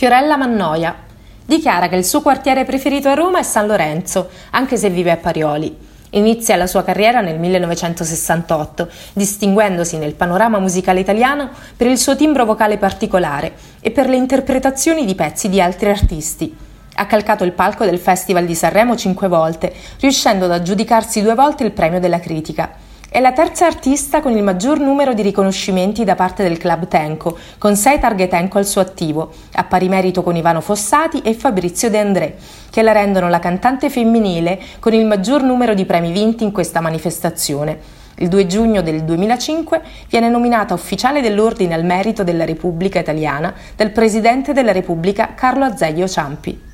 Fiorella Mannoia. Dichiara che il suo quartiere preferito a Roma è San Lorenzo, anche se vive a Parioli. Inizia la sua carriera nel 1968, distinguendosi nel panorama musicale italiano per il suo timbro vocale particolare e per le interpretazioni di pezzi di altri artisti. Ha calcato il palco del Festival di Sanremo cinque volte, riuscendo ad aggiudicarsi due volte il premio della critica. È la terza artista con il maggior numero di riconoscimenti da parte del club Tenco, con sei targhe Tenco al suo attivo, a pari merito con Ivano Fossati e Fabrizio De André, che la rendono la cantante femminile con il maggior numero di premi vinti in questa manifestazione. Il 2 giugno del 2005 viene nominata ufficiale dell'Ordine al Merito della Repubblica Italiana dal Presidente della Repubblica Carlo Azeglio Ciampi.